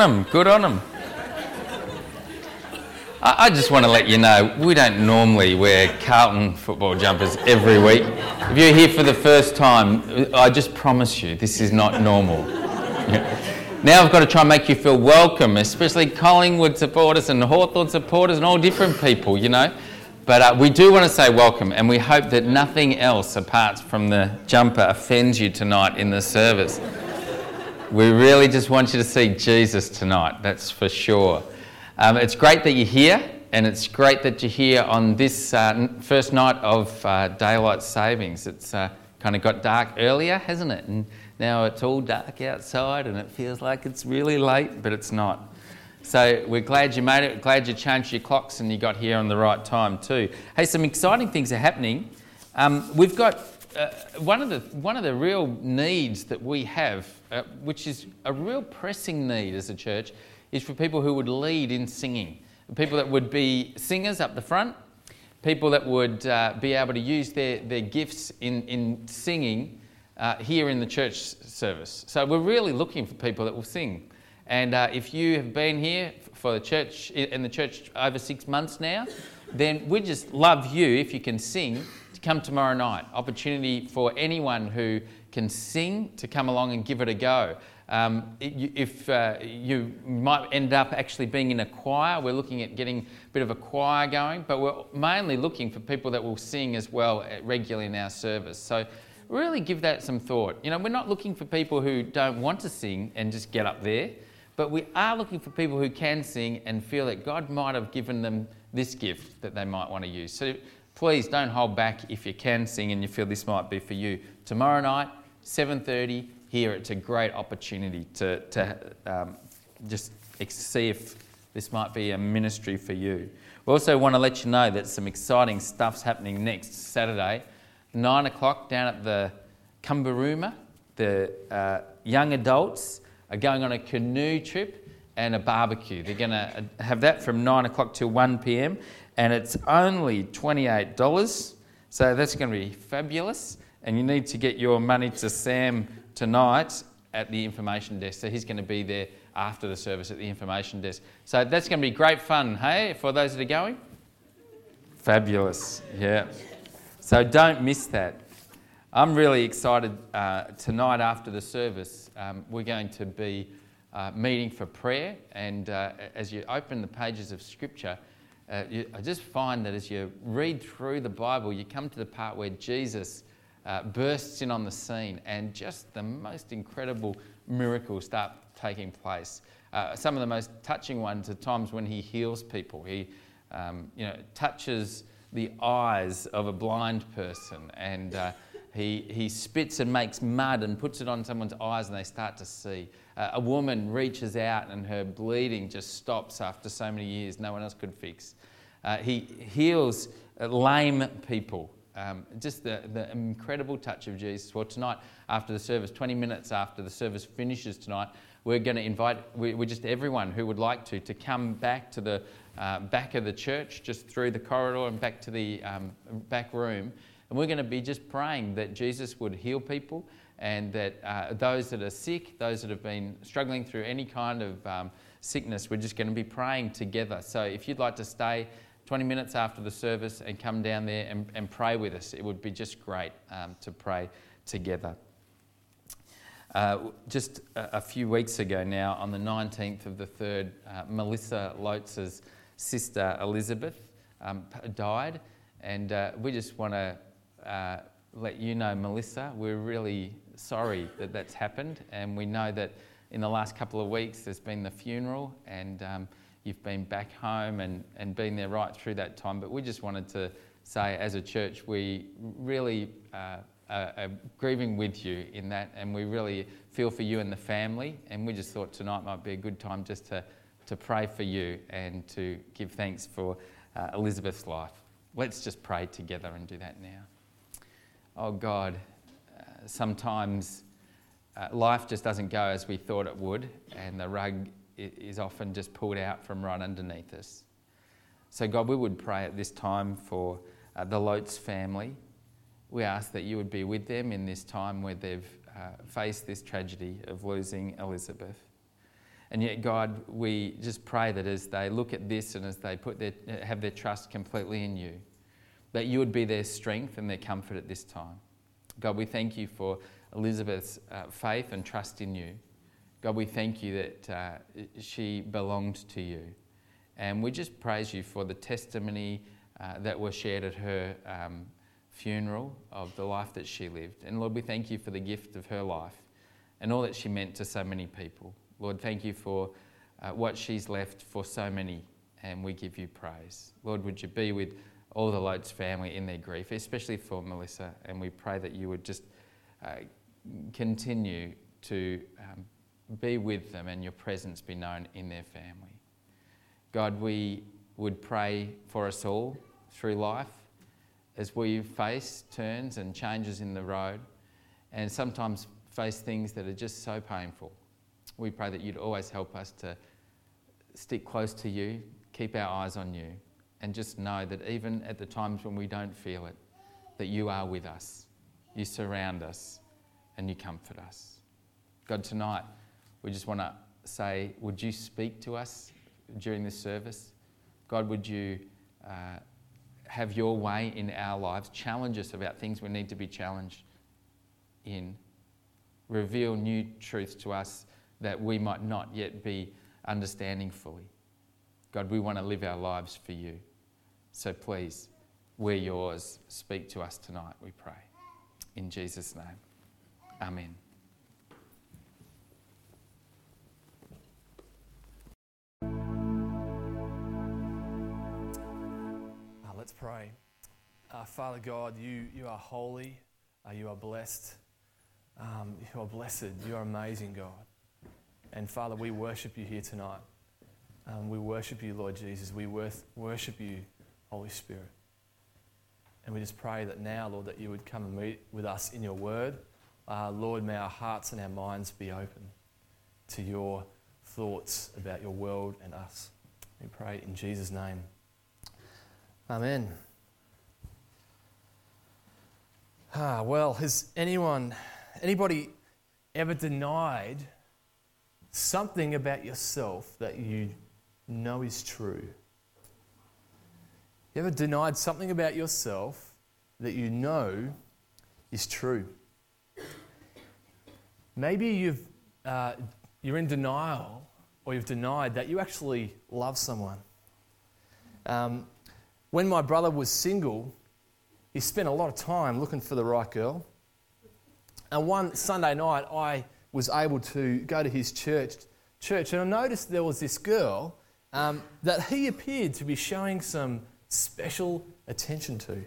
them. Good on them. I, I just want to let you know we don't normally wear Carlton football jumpers every week. If you're here for the first time, I just promise you this is not normal. now I've got to try and make you feel welcome, especially Collingwood supporters and Hawthorn supporters and all different people, you know. But uh, we do want to say welcome, and we hope that nothing else apart from the jumper offends you tonight in the service. We really just want you to see Jesus tonight, that's for sure. Um, it's great that you're here, and it's great that you're here on this uh, first night of uh, daylight savings. It's uh, kind of got dark earlier, hasn't it? And now it's all dark outside, and it feels like it's really late, but it's not. So we're glad you made it, glad you changed your clocks and you got here on the right time too. Hey, some exciting things are happening. Um, we've got uh, one, of the, one of the real needs that we have, uh, which is a real pressing need as a church, is for people who would lead in singing. People that would be singers up the front, people that would uh, be able to use their, their gifts in, in singing uh, here in the church service. So we're really looking for people that will sing. And uh, if you have been here for the church, in the church over six months now, then we just love you, if you can sing, come tomorrow night. Opportunity for anyone who can sing to come along and give it a go. Um, if uh, you might end up actually being in a choir, we're looking at getting a bit of a choir going, but we're mainly looking for people that will sing as well regularly in our service. So really give that some thought. You know, we're not looking for people who don't want to sing and just get up there, but we are looking for people who can sing and feel that God might have given them this gift that they might want to use. So please don't hold back if you can sing and you feel this might be for you. Tomorrow night, 7.30, here it's a great opportunity to, to um, just see if this might be a ministry for you. We also want to let you know that some exciting stuff's happening next Saturday, 9 o'clock down at the Kumbaruma. The uh, young adults are going on a canoe trip and a barbecue. They're going to have that from 9 o'clock till 1 pm and it's only $28. So that's going to be fabulous. And you need to get your money to Sam tonight at the information desk. So he's going to be there after the service at the information desk. So that's going to be great fun, hey, for those that are going? Fabulous, yeah. So don't miss that. I'm really excited uh, tonight after the service. Um, we're going to be uh, meeting for prayer, and uh, as you open the pages of Scripture, uh, you, I just find that as you read through the Bible, you come to the part where Jesus uh, bursts in on the scene and just the most incredible miracles start taking place. Uh, some of the most touching ones are times when he heals people. He um, you know, touches the eyes of a blind person and uh, he, he spits and makes mud and puts it on someone's eyes and they start to see. Uh, a woman reaches out and her bleeding just stops after so many years no one else could fix. Uh, he heals uh, lame people. Um, just the, the incredible touch of Jesus. Well, tonight, after the service, 20 minutes after the service finishes tonight, we're going to invite we, we just everyone who would like to to come back to the uh, back of the church, just through the corridor and back to the um, back room. And we're going to be just praying that Jesus would heal people and that uh, those that are sick, those that have been struggling through any kind of um, sickness, we're just going to be praying together. So if you'd like to stay, 20 minutes after the service and come down there and, and pray with us. It would be just great um, to pray together. Uh, just a, a, few weeks ago now, on the 19th of the 3rd, uh, Melissa Loatz's sister Elizabeth um, died, and uh, we just want to uh, let you know, Melissa, we're really sorry that that's happened, and we know that in the last couple of weeks there's been the funeral, and um, you've been back home and, and been there right through that time. But we just wanted to say, as a church, we really uh, are, are grieving with you in that, and we really feel for you and the family. And we just thought tonight might be a good time just to, to pray for you and to give thanks for uh, Elizabeth's life. Let's just pray together and do that now. Oh God, uh, sometimes uh, life just doesn't go as we thought it would, and the rug is often just pulled out from right underneath us. So, God, we would pray at this time for uh, the Lotes family. We ask that you would be with them in this time where they've uh, faced this tragedy of losing Elizabeth. And yet, God, we just pray that as they look at this and as they put their, have their trust completely in you, that you would be their strength and their comfort at this time. God, we thank you for Elizabeth's uh, faith and trust in you. God, we thank you that uh, she belonged to you. And we just praise you for the testimony uh, that was shared at her um, funeral of the life that she lived. And Lord, we thank you for the gift of her life and all that she meant to so many people. Lord, thank you for uh, what she's left for so many, and we give you praise. Lord, would you be with all the Lotes family in their grief, especially for Melissa, and we pray that you would just uh, continue to um, be with them and your presence be known in their family. God, we would pray for us all through life as we face turns and changes in the road and sometimes face things that are just so painful. We pray that you'd always help us to stick close to you, keep our eyes on you, and just know that even at the times when we don't feel it, that you are with us, you surround us, and you comfort us. God, tonight we just want to say, would you speak to us during this service? God, would you uh, have your way in our lives? Challenge us about things we need to be challenged in. Reveal new truths to us that we might not yet be understanding fully. God, we want to live our lives for you. So please, we're yours. Speak to us tonight, we pray. In Jesus' name, amen. Pray. Uh, Father God, you, you are holy, uh, you are blessed, um, you are blessed, you are amazing, God. And Father, we worship you here tonight. Um, we worship you, Lord Jesus. We worth, worship you, Holy Spirit. And we just pray that now, Lord, that you would come and meet with us in your word. Uh, Lord, may our hearts and our minds be open to your thoughts about your world and us. We pray in Jesus' name. Amen. Ah, well, has anyone, anybody ever denied something about yourself that you know is true? You ever denied something about yourself that you know is true? Maybe you've, uh, you're in denial or you've denied that you actually love someone. Um, when my brother was single, he spent a lot of time looking for the right girl. And one Sunday night, I was able to go to his church, church and I noticed there was this girl um, that he appeared to be showing some special attention to.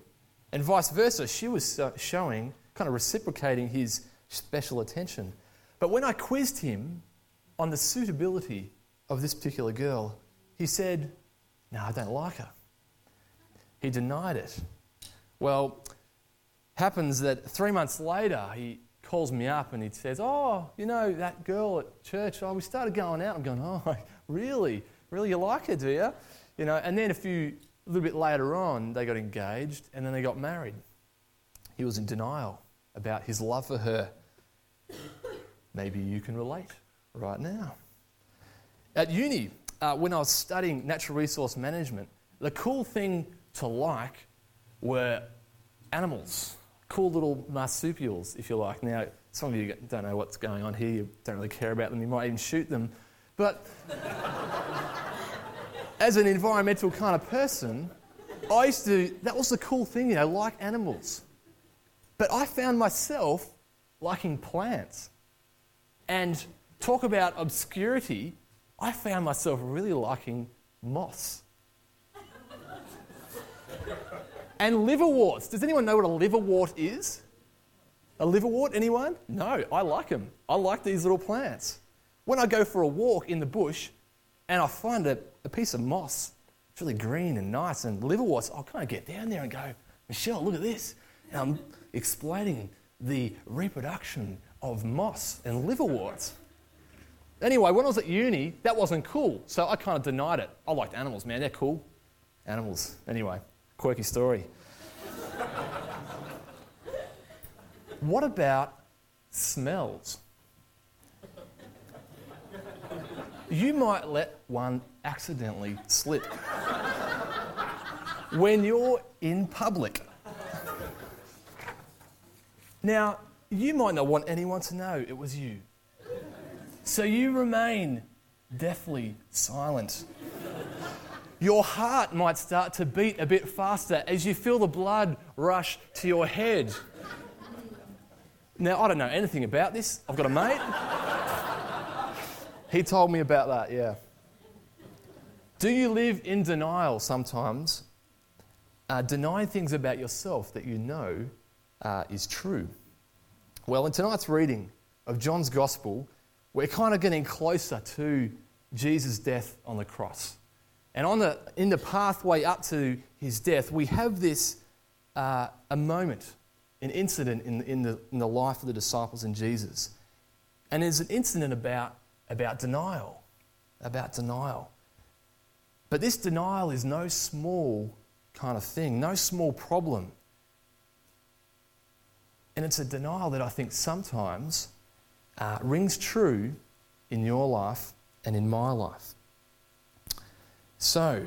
And vice versa, she was showing, kind of reciprocating his special attention. But when I quizzed him on the suitability of this particular girl, he said, No, I don't like her. He denied it. Well, happens that three months later, he calls me up and he says, Oh, you know, that girl at church, oh, we started going out. I'm going, Oh, really? Really, you like her, do you? You know, and then a few a little bit later on, they got engaged and then they got married. He was in denial about his love for her. Maybe you can relate right now. At uni, uh, when I was studying natural resource management, the cool thing to like were animals, cool little marsupials, if you like. Now, some of you don't know what's going on here, you don't really care about them, you might even shoot them. But as an environmental kind of person, I used to, that was the cool thing, you know, like animals. But I found myself liking plants. And talk about obscurity, I found myself really liking moss. And liverworts. Does anyone know what a liverwort is? A liverwort, anyone? No, I like them. I like these little plants. When I go for a walk in the bush and I find a a piece of moss. It's really green and nice. And liverworts, I'll kind of get down there and go, Michelle, look at this. And I'm explaining the reproduction of moss and liverworts. Anyway, when I was at uni, that wasn't cool. So I kind of denied it. I liked animals, man. They're cool. Animals. Anyway, quirky story. what about smells? you might let one accidentally slip when you're in public. Now, you might not want anyone to know it was you. So you remain deathly silent. Your heart might start to beat a bit faster as you feel the blood rush to your head. Now, I don't know anything about this. I've got a mate. he told me about that, yeah. Do you live in denial sometimes? Uh, denying things about yourself that you know uh, is true. Well, in tonight's reading of John's Gospel, we're kind of getting closer to Jesus' death on the cross. And on the, in the pathway up to his death, we have this uh, a moment, an incident in, in, the, in the life of the disciples and Jesus. And it's an incident about, about denial, about denial. But this denial is no small kind of thing, no small problem. And it's a denial that I think sometimes uh, rings true in your life and in my life. So,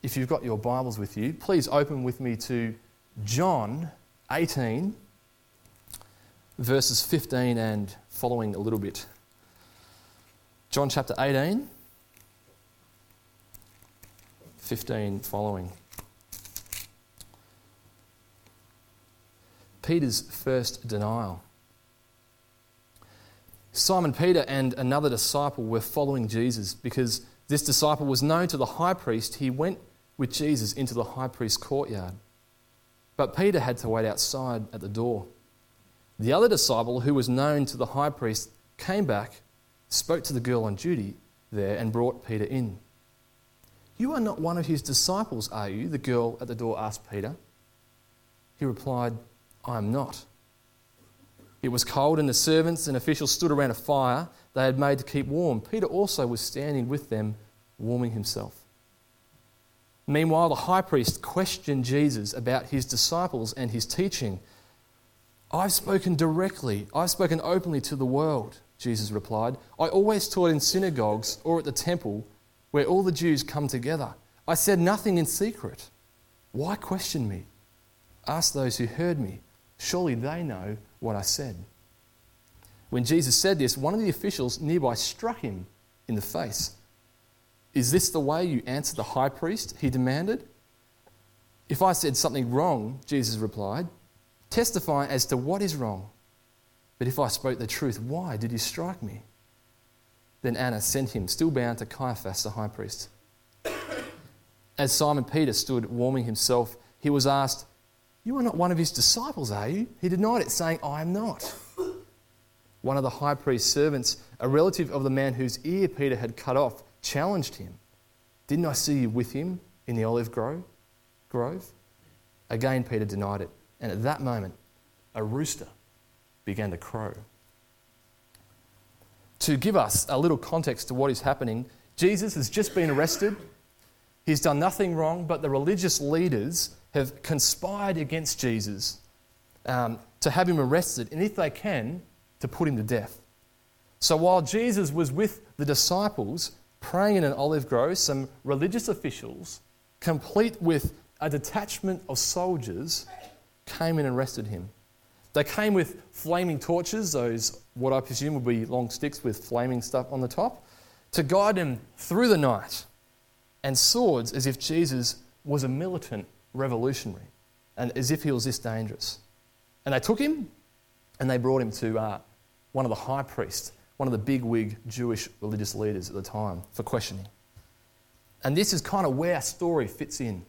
if you've got your Bibles with you, please open with me to John 18, verses 15 and following a little bit. John chapter 18, 15 following. Peter's first denial. Simon Peter and another disciple were following Jesus because this disciple was known to the high priest. He went with Jesus into the high priest's courtyard. But Peter had to wait outside at the door. The other disciple, who was known to the high priest, came back, spoke to the girl on duty there, and brought Peter in. You are not one of his disciples, are you? The girl at the door asked Peter. He replied, I am not. It was cold, and the servants and officials stood around a fire they had made to keep warm. Peter also was standing with them, warming himself. Meanwhile, the high priest questioned Jesus about his disciples and his teaching. I've spoken directly, I've spoken openly to the world, Jesus replied. I always taught in synagogues or at the temple where all the Jews come together. I said nothing in secret. Why question me? Ask those who heard me. Surely they know what I said. When Jesus said this, one of the officials nearby struck him in the face. Is this the way you answer the high priest? He demanded. If I said something wrong, Jesus replied, testify as to what is wrong. But if I spoke the truth, why did you strike me? Then Annas sent him, still bound to Caiaphas the high priest. As Simon Peter stood warming himself, he was asked, you are not one of his disciples, are you? He denied it, saying, I am not. One of the high priest's servants, a relative of the man whose ear Peter had cut off, challenged him. Didn't I see you with him in the olive grove? grove? Again, Peter denied it. And at that moment, a rooster began to crow. To give us a little context to what is happening, Jesus has just been arrested. He's done nothing wrong, but the religious leaders have conspired against Jesus um, to have him arrested, and if they can, to put him to death. So while Jesus was with the disciples praying in an olive grove, some religious officials, complete with a detachment of soldiers, came in and arrested him. They came with flaming torches, those what I presume would be long sticks with flaming stuff on the top, to guide him through the night, and swords as if Jesus was a militant revolutionary, and as if he was this dangerous. And they took him and they brought him to uh, one of the high priests, one of the big wig Jewish religious leaders at the time, for questioning. And this is kind of where our story fits in.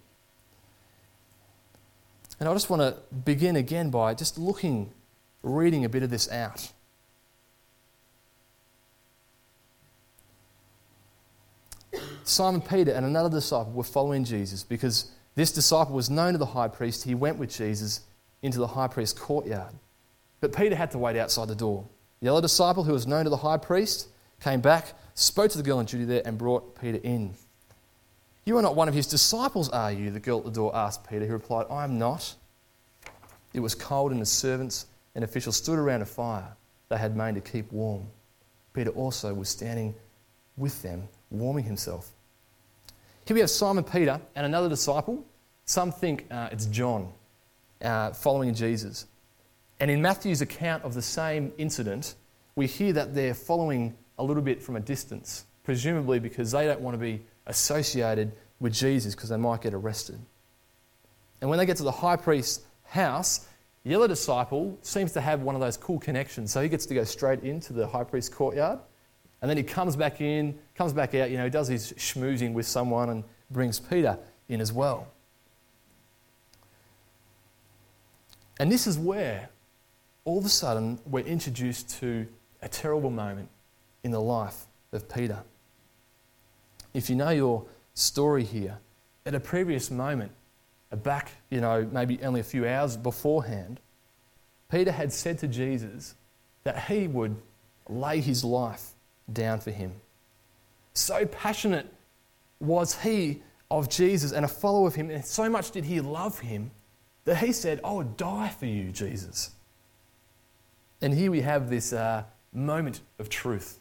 And I just want to begin again by just looking, reading a bit of this out. Simon Peter and another disciple were following Jesus because this disciple was known to the high priest. He went with Jesus into the high priest's courtyard. But Peter had to wait outside the door. The other disciple, who was known to the high priest, came back, spoke to the girl on duty there, and brought Peter in. You are not one of his disciples, are you? The girl at the door asked Peter. He replied, I am not. It was cold, and the servants and officials stood around a fire they had made to keep warm. Peter also was standing with them, warming himself. Here we have Simon Peter and another disciple. Some think uh, it's John, uh, following Jesus. And in Matthew's account of the same incident, we hear that they're following a little bit from a distance, presumably because they don't want to be associated with Jesus because they might get arrested. And when they get to the high priest's house, the other disciple seems to have one of those cool connections. So he gets to go straight into the high priest's courtyard. And then he comes back in, comes back out, you know, he does his schmoozing with someone and brings Peter in as well. And this is where all of a sudden we're introduced to a terrible moment in the life of Peter. If you know your story here, at a previous moment, uh, back, you know, maybe only a few hours beforehand, Peter had said to Jesus that he would lay his life down for him. So passionate was he of Jesus and a follower of him, and so much did he love him that he said, I would die for you, Jesus. And here we have this uh, moment of truth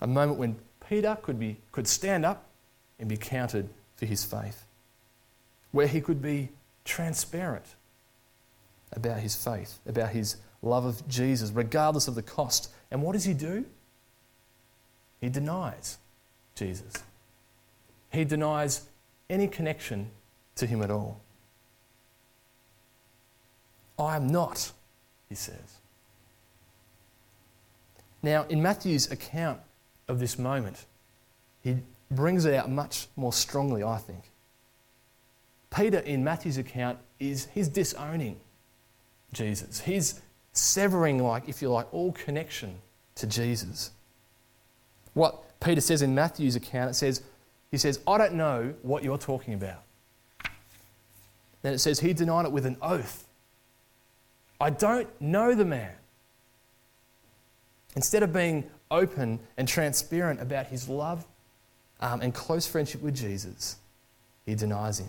a moment when Peter could, be, could stand up and be counted for his faith where he could be transparent about his faith, about his love of Jesus, regardless of the cost. And what does he do? He denies Jesus. He denies any connection to him at all. I am not, he says. Now, in Matthew's account of this moment, he brings it out much more strongly, I think. Peter, in Matthew's account, is he's disowning Jesus. He's severing, like, if you like, all connection to Jesus. What Peter says in Matthew's account, it says, he says, I don't know what you're talking about. Then it says, he denied it with an oath. I don't know the man. Instead of being open and transparent about his love um, and close friendship with Jesus, he denies him.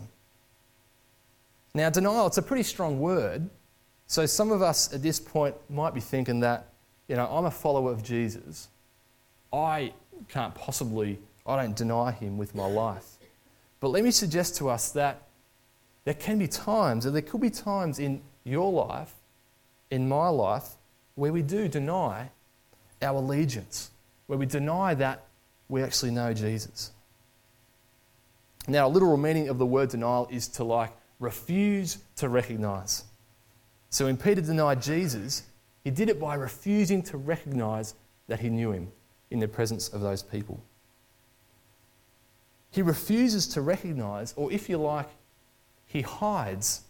Now, denial, it's a pretty strong word. So some of us at this point might be thinking that, you know, I'm a follower of Jesus. I can't possibly, I don't deny him with my life. But let me suggest to us that there can be times, or there could be times in your life, in my life, where we do deny our allegiance, where we deny that we actually know Jesus. Now, a literal meaning of the word denial is to like refuse to recognize. So when Peter denied Jesus, he did it by refusing to recognize that he knew him in the presence of those people. He refuses to recognize, or if you like, he hides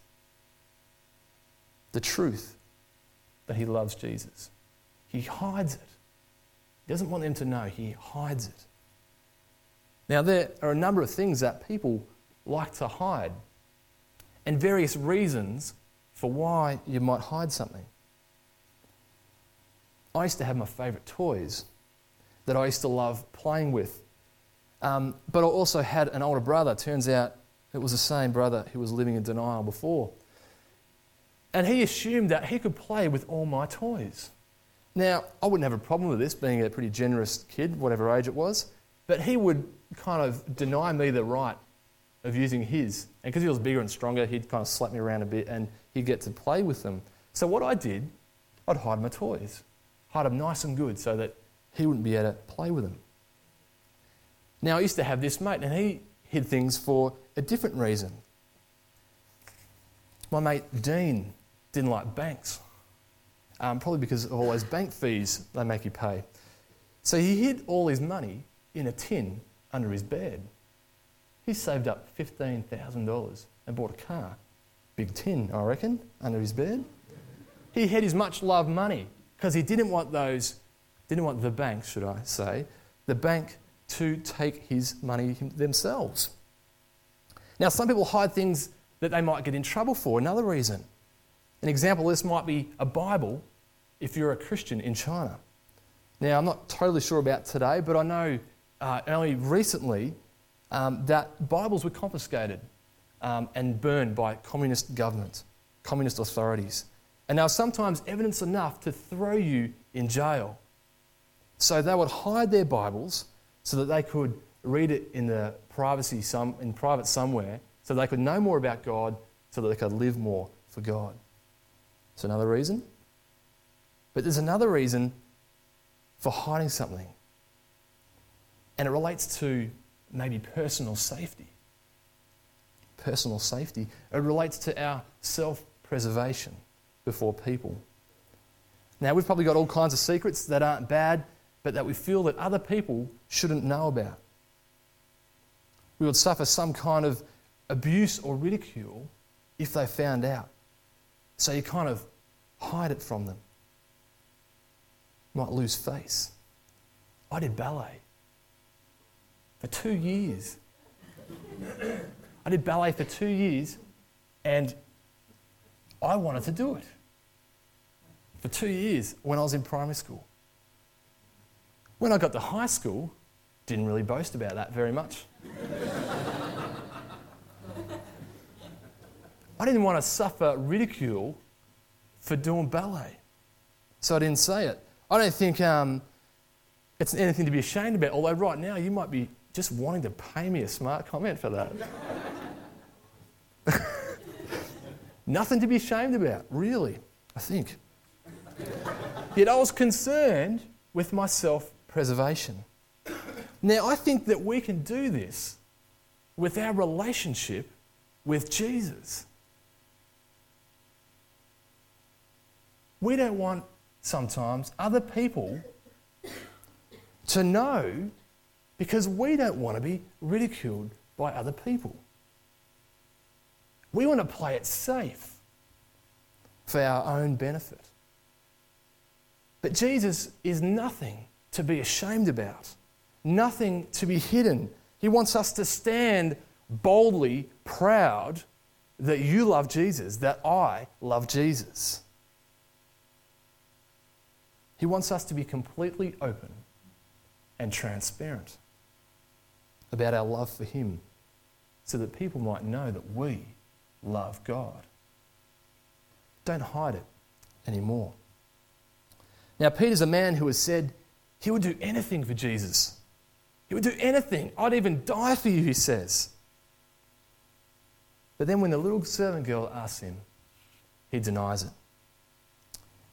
the truth that he loves Jesus. He hides it. He doesn't want them to know, he hides it. Now, there are a number of things that people like to hide and various reasons for why you might hide something. I used to have my favourite toys that I used to love playing with. Um, but I also had an older brother. Turns out it was the same brother who was living in denial before. And he assumed that he could play with all my toys. Now, I wouldn't have a problem with this, being a pretty generous kid, whatever age it was, but he would kind of deny me the right of using his. And because he was bigger and stronger, he'd kind of slap me around a bit and he'd get to play with them. So what I did, I'd hide my toys, hide them nice and good so that he wouldn't be able to play with them. Now, I used to have this mate, and he hid things for a different reason. My mate Dean didn't like banks, um, probably because of all those bank fees they make you pay. So he hid all his money in a tin under his bed. He saved up $15,000 and bought a car. Big tin, I reckon, under his bed. He had his much loved money because he didn't want those, didn't want the bank, should I say, the bank to take his money themselves. Now, some people hide things that they might get in trouble for, another reason. An example of this might be a Bible if you're a Christian in China. Now, I'm not totally sure about today, but I know uh, only recently um, that Bibles were confiscated um, and burned by communist governments, communist authorities. And was sometimes evidence enough to throw you in jail. So they would hide their Bibles so that they could read it in the privacy some, in private somewhere so they could know more about God so that they could live more for God. That's another reason. But there's another reason for hiding something. And it relates to maybe personal safety. Personal safety. It relates to our self preservation before people. Now, we've probably got all kinds of secrets that aren't bad, but that we feel that other people shouldn't know about. We would suffer some kind of abuse or ridicule if they found out. So you kind of hide it from them. Might lose face. I did ballet for two years. I did ballet for two years and I wanted to do it for two years when I was in primary school. When I got to high school, didn't really boast about that very much. I didn't want to suffer ridicule for doing ballet, so I didn't say it. I don't think um, it's anything to be ashamed about, although right now you might be just wanting to pay me a smart comment for that. Nothing to be ashamed about, really, I think. Yet I was concerned with my self preservation. Now, I think that we can do this with our relationship with Jesus. We don't want sometimes other people to know because we don't want to be ridiculed by other people. We want to play it safe for our own benefit. But Jesus is nothing to be ashamed about, nothing to be hidden. He wants us to stand boldly proud that you love Jesus, that I love Jesus. He wants us to be completely open and transparent about our love for Him so that people might know that we love God. Don't hide it anymore. Now, Peter's a man who has said he would do anything for Jesus. He would do anything. I'd even die for you, he says. But then when the little servant girl asks him, he denies it.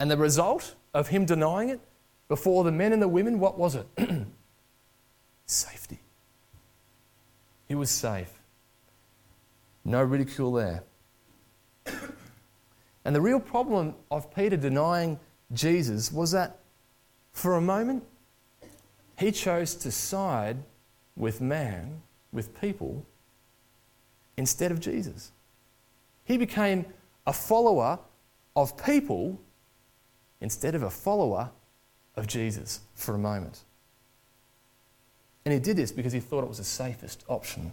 And the result of him denying it before the men and the women, what was it? Safety. He was safe. No ridicule there. And the real problem of Peter denying Jesus was that for a moment he chose to side with man, with people, instead of Jesus. He became a follower of people instead of a follower of Jesus for a moment. And he did this because he thought it was the safest option.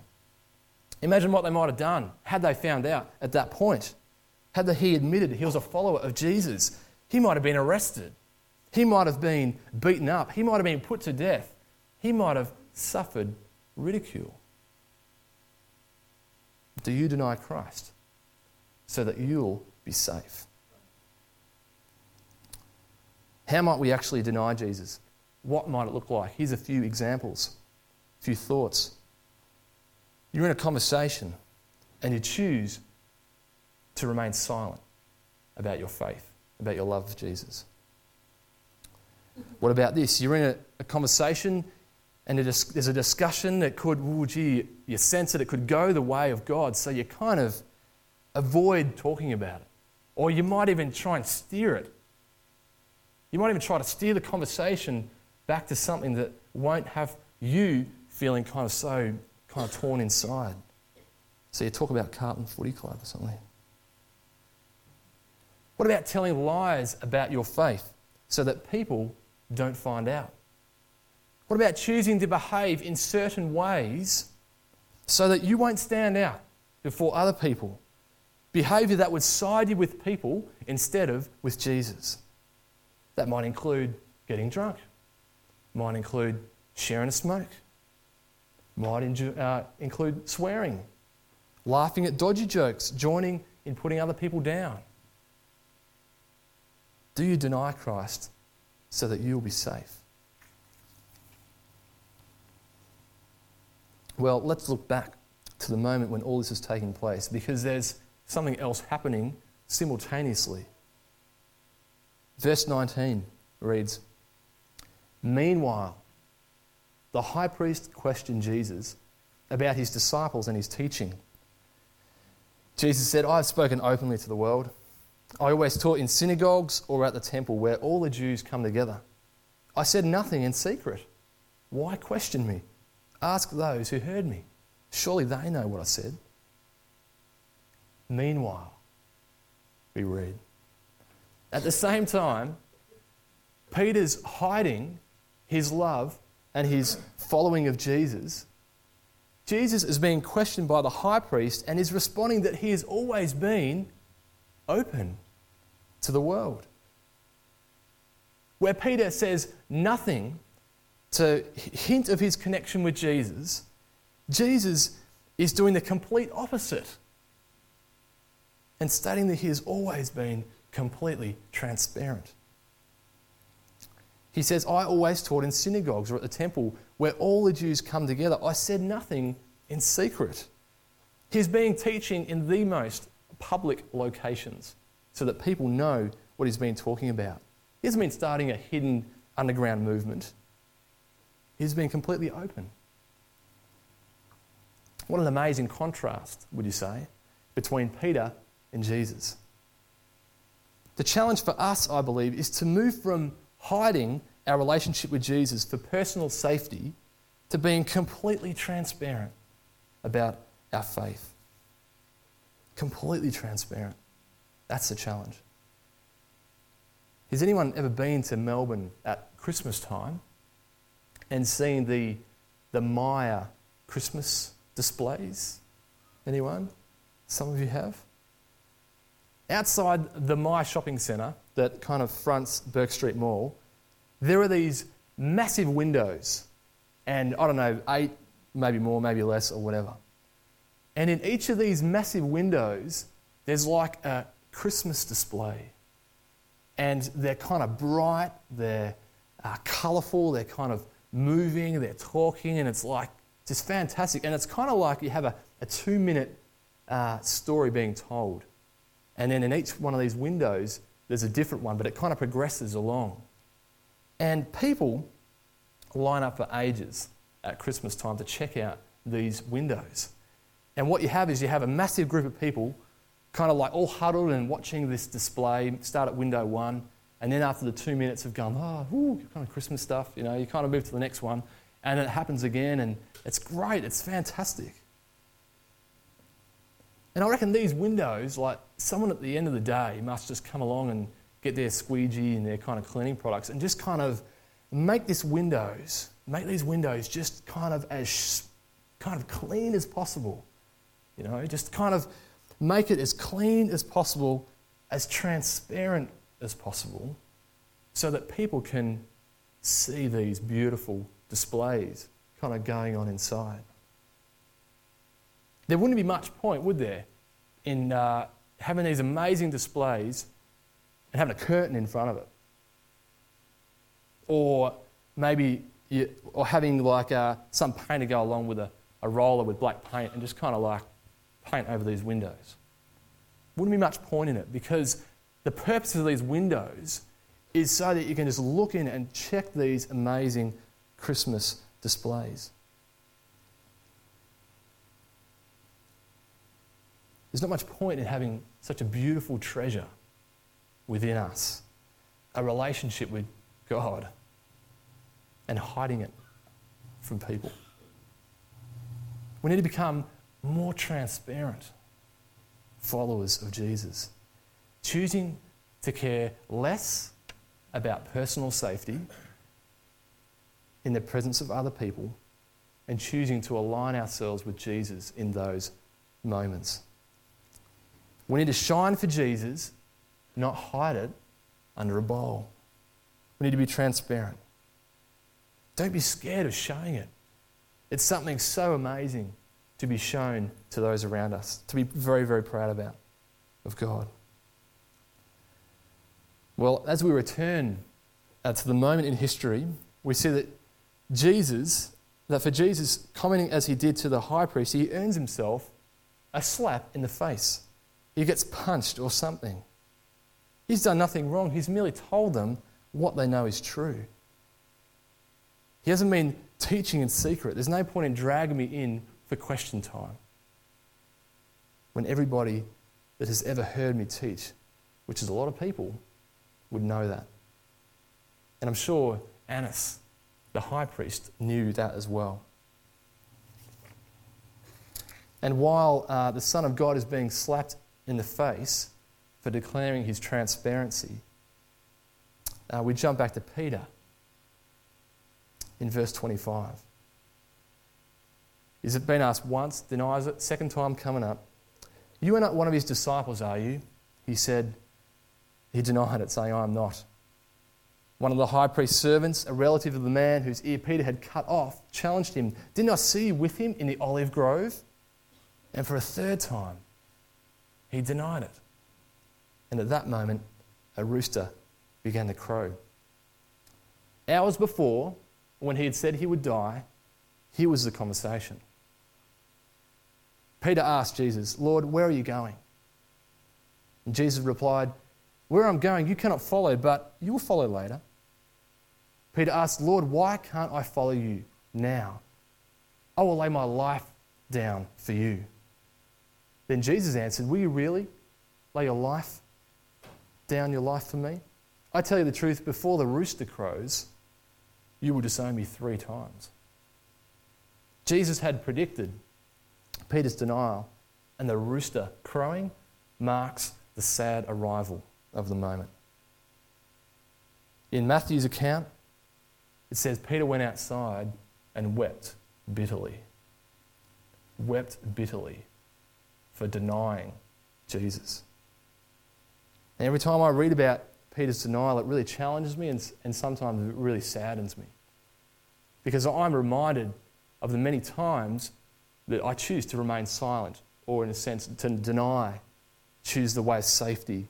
Imagine what they might have done had they found out at that point. Had he admitted he was a follower of Jesus, he might have been arrested. He might have been beaten up. He might have been put to death. He might have suffered ridicule. Do you deny Christ so that you'll be safe? How might we actually deny Jesus? What might it look like? Here's a few examples, a few thoughts. You're in a conversation and you choose to remain silent about your faith, about your love of Jesus. What about this? You're in a, a conversation and there's a discussion that could, gee, you sense that it could go the way of God, so you kind of avoid talking about it. Or you might even try and steer it you might even try to steer the conversation back to something that won't have you feeling kind of so kind of torn inside. So you talk about Carlton Footy Club or something. What about telling lies about your faith so that people don't find out? What about choosing to behave in certain ways so that you won't stand out before other people? Behaviour that would side you with people instead of with Jesus. That might include getting drunk, might include sharing a smoke, might inju- uh, include swearing, laughing at dodgy jokes, joining in putting other people down. Do you deny Christ so that you'll be safe? Well, let's look back to the moment when all this is taking place because there's something else happening simultaneously. Verse 19 reads Meanwhile, the high priest questioned Jesus about his disciples and his teaching. Jesus said, I have spoken openly to the world. I always taught in synagogues or at the temple where all the Jews come together. I said nothing in secret. Why question me? Ask those who heard me. Surely they know what I said. Meanwhile, we read, at the same time, Peter's hiding his love and his following of Jesus. Jesus is being questioned by the high priest and is responding that he has always been open to the world. Where Peter says nothing to hint of his connection with Jesus, Jesus is doing the complete opposite and stating that he has always been completely transparent. He says, I always taught in synagogues or at the temple where all the Jews come together. I said nothing in secret. He's been teaching in the most public locations so that people know what he's been talking about. He hasn't been starting a hidden underground movement, he's been completely open. What an amazing contrast, would you say, between Peter and Jesus. The challenge for us, I believe, is to move from hiding our relationship with Jesus for personal safety to being completely transparent about our faith. Completely transparent. That's the challenge. Has anyone ever been to Melbourne at Christmas time and seen the, the Myer Christmas displays? Anyone? Some of you have? Outside the Myer shopping centre that kind of fronts Bourke Street Mall, there are these massive windows, and I don't know, eight, maybe more, maybe less, or whatever. And in each of these massive windows, there's like a Christmas display. And they're kind of bright, they're uh, colourful, they're kind of moving, they're talking, and it's like just fantastic. And it's kind of like you have a, a two minute uh, story being told. And then in each one of these windows, there's a different one, but it kind of progresses along. And people line up for ages at Christmas time to check out these windows. And what you have is you have a massive group of people kind of like all huddled and watching this display, start at window one, and then after the two minutes of going, oh, ooh, kind of Christmas stuff, you know, you kind of move to the next one, and it happens again, and it's great, it's fantastic. And I reckon these windows, like someone at the end of the day must just come along and get their squeegee and their kind of cleaning products and just kind of make this windows, make these windows just kind of as kind of clean as possible. You know, just kind of make it as clean as possible, as transparent as possible, so that people can see these beautiful displays kind of going on inside. There wouldn't be much point, would there, in uh, having these amazing displays and having a curtain in front of it? Or maybe, you, or having like uh, some painter go along with a, a roller with black paint and just kind of like paint over these windows. Wouldn't be much point in it because the purpose of these windows is so that you can just look in and check these amazing Christmas displays. There's not much point in having such a beautiful treasure within us, a relationship with God, and hiding it from people. We need to become more transparent followers of Jesus, choosing to care less about personal safety in the presence of other people and choosing to align ourselves with Jesus in those moments. We need to shine for Jesus, not hide it under a bowl. We need to be transparent. Don't be scared of showing it. It's something so amazing to be shown to those around us, to be very, very proud about, of God. Well, as we return uh, to the moment in history, we see that Jesus that for Jesus, commenting as he did to the high priest, he earns himself a slap in the face. He gets punched or something. He's done nothing wrong. He's merely told them what they know is true. He hasn't been teaching in secret. There's no point in dragging me in for question time. When everybody that has ever heard me teach, which is a lot of people, would know that. And I'm sure Annas, the high priest, knew that as well. And while uh, the Son of God is being slapped in the face for declaring his transparency, uh, we jump back to Peter in verse 25. He's been asked once, denies it, second time coming up. You are not one of his disciples, are you? He said, he denied it, saying, I am not. One of the high priest's servants, a relative of the man whose ear Peter had cut off, challenged him, Didn't I see you with him in the olive grove? And for a third time, he denied it. And at that moment, a rooster began to crow. Hours before, when he had said he would die, here was the conversation. Peter asked Jesus, Lord, where are you going? And Jesus replied, Where I'm going, you cannot follow, but you will follow later. Peter asked, Lord, why can't I follow you now? I will lay my life down for you. Then Jesus answered, Will you really lay your life down, your life for me? I tell you the truth, before the rooster crows, you will disown me three times. Jesus had predicted Peter's denial, and the rooster crowing marks the sad arrival of the moment. In Matthew's account, it says Peter went outside and wept bitterly. Wept bitterly for denying Jesus. And every time I read about Peter's denial, it really challenges me and, and sometimes it really saddens me. Because I'm reminded of the many times that I choose to remain silent, or in a sense, to deny, choose the way of safety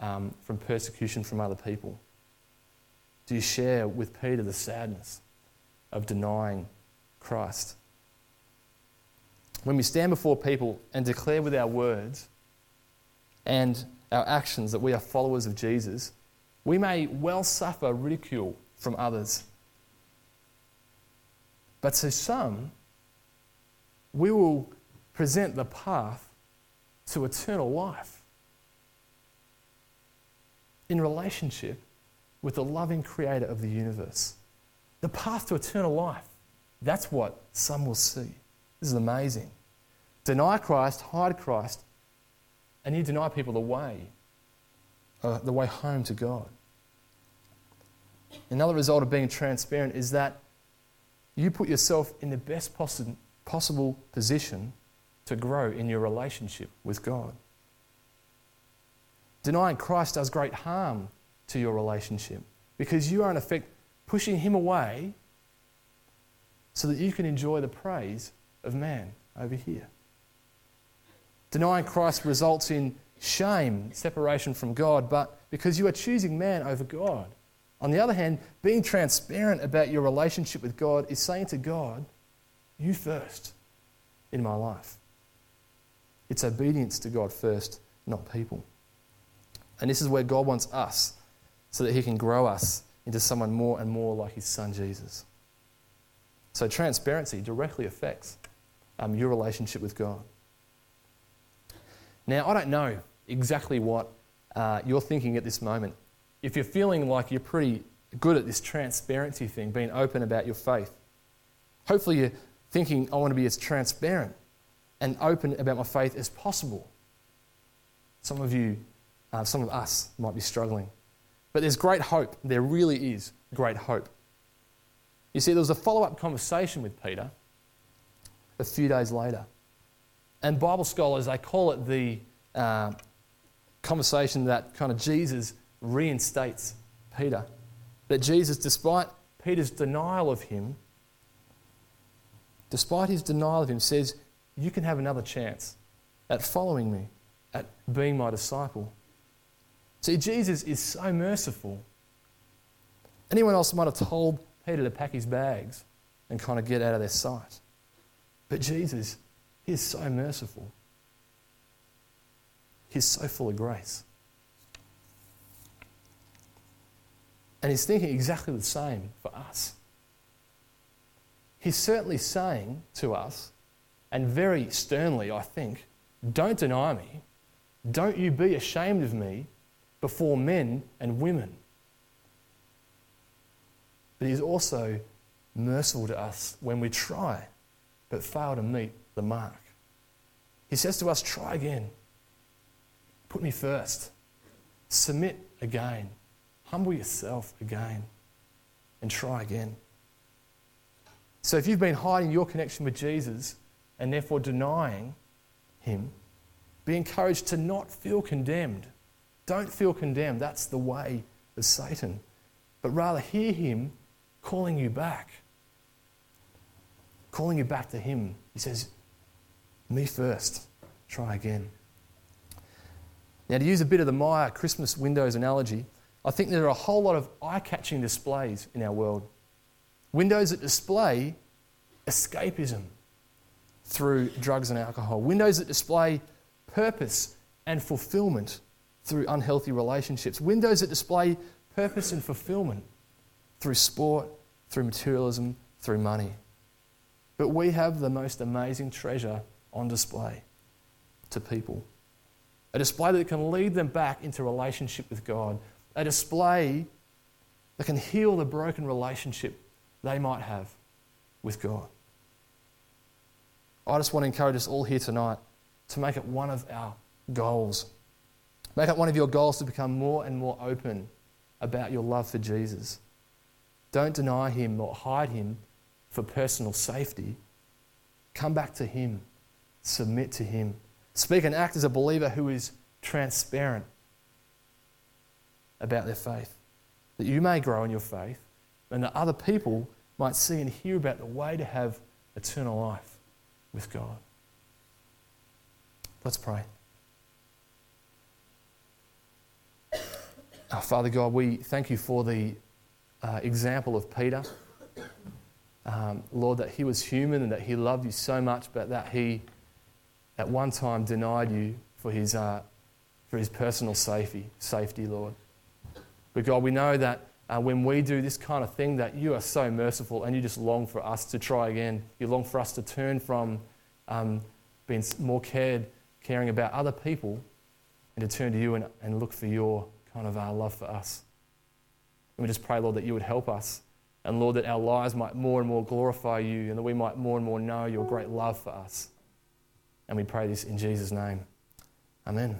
um, from persecution from other people. Do you share with Peter the sadness of denying Christ? When we stand before people and declare with our words and our actions that we are followers of Jesus, we may well suffer ridicule from others. But to some, we will present the path to eternal life in relationship with the loving creator of the universe. The path to eternal life. That's what some will see. This is amazing. Deny Christ, hide Christ, and you deny people the way, uh, the way home to God. Another result of being transparent is that you put yourself in the best possible possible position to grow in your relationship with God. Denying Christ does great harm to your relationship because you are, in effect, pushing Him away so that you can enjoy the praise of man over here. Denying Christ results in shame, separation from God, but because you are choosing man over God. On the other hand, being transparent about your relationship with God is saying to God, you first in my life. It's obedience to God first, not people. And this is where God wants us so that He can grow us into someone more and more like His Son Jesus. So, transparency directly affects um, your relationship with God. Now, I don't know exactly what uh, you're thinking at this moment. If you're feeling like you're pretty good at this transparency thing, being open about your faith, hopefully you're thinking I want to be as transparent and open about my faith as possible. Some of you, uh, some of us might be struggling. But there's great hope. There really is great hope. You see, there was a follow up conversation with Peter a few days later. And Bible scholars, they call it the uh, conversation that kind of Jesus reinstates Peter. That Jesus, despite Peter's denial of him, despite his denial of him, says, You can have another chance at following me, at being my disciple. See, Jesus is so merciful. Anyone else might have told Peter to pack his bags and kind of get out of their sight. But Jesus, He is so merciful. He's so full of grace. And He's thinking exactly the same for us. He's certainly saying to us, and very sternly, I think, don't deny me. Don't you be ashamed of me before men and women. But He's also merciful to us when we try but fail to meet the mark. He says to us, try again. Put me first. Submit again. Humble yourself again. And try again. So if you've been hiding your connection with Jesus and therefore denying Him, be encouraged to not feel condemned. Don't feel condemned. That's the way of Satan. But rather hear Him calling you back. Calling you back to Him. He says, Me first. Try again. Now, to use a bit of the Myer Christmas windows analogy, I think there are a whole lot of eye catching displays in our world. Windows that display escapism through drugs and alcohol. Windows that display purpose and fulfillment through unhealthy relationships. Windows that display purpose and fulfillment through sport, through materialism, through money. But we have the most amazing treasure on display to people. A display that can lead them back into relationship with God. A display that can heal the broken relationship they might have with God. I just want to encourage us all here tonight to make it one of our goals. Make it one of your goals to become more and more open about your love for Jesus. Don't deny him or hide him for personal safety. Come back to him. Submit to him. Speak and act as a believer who is transparent about their faith. That you may grow in your faith and that other people might see and hear about the way to have eternal life with God. Let's pray. Father God, we thank you for the uh, example of Peter. Um, Lord, that he was human and that he loved you so much, but that he at one time denied you for his, uh, for his personal safety, safety, Lord. But God, we know that uh, when we do this kind of thing, that you are so merciful and you just long for us to try again. You long for us to turn from um, being more cared, caring about other people and to turn to you and, and look for your kind of uh, love for us. And we just pray, Lord, that you would help us. And Lord, that our lives might more and more glorify you and that we might more and more know your great love for us. And we pray this in Jesus' name. Amen.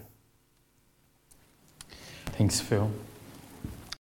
Thanks, Phil.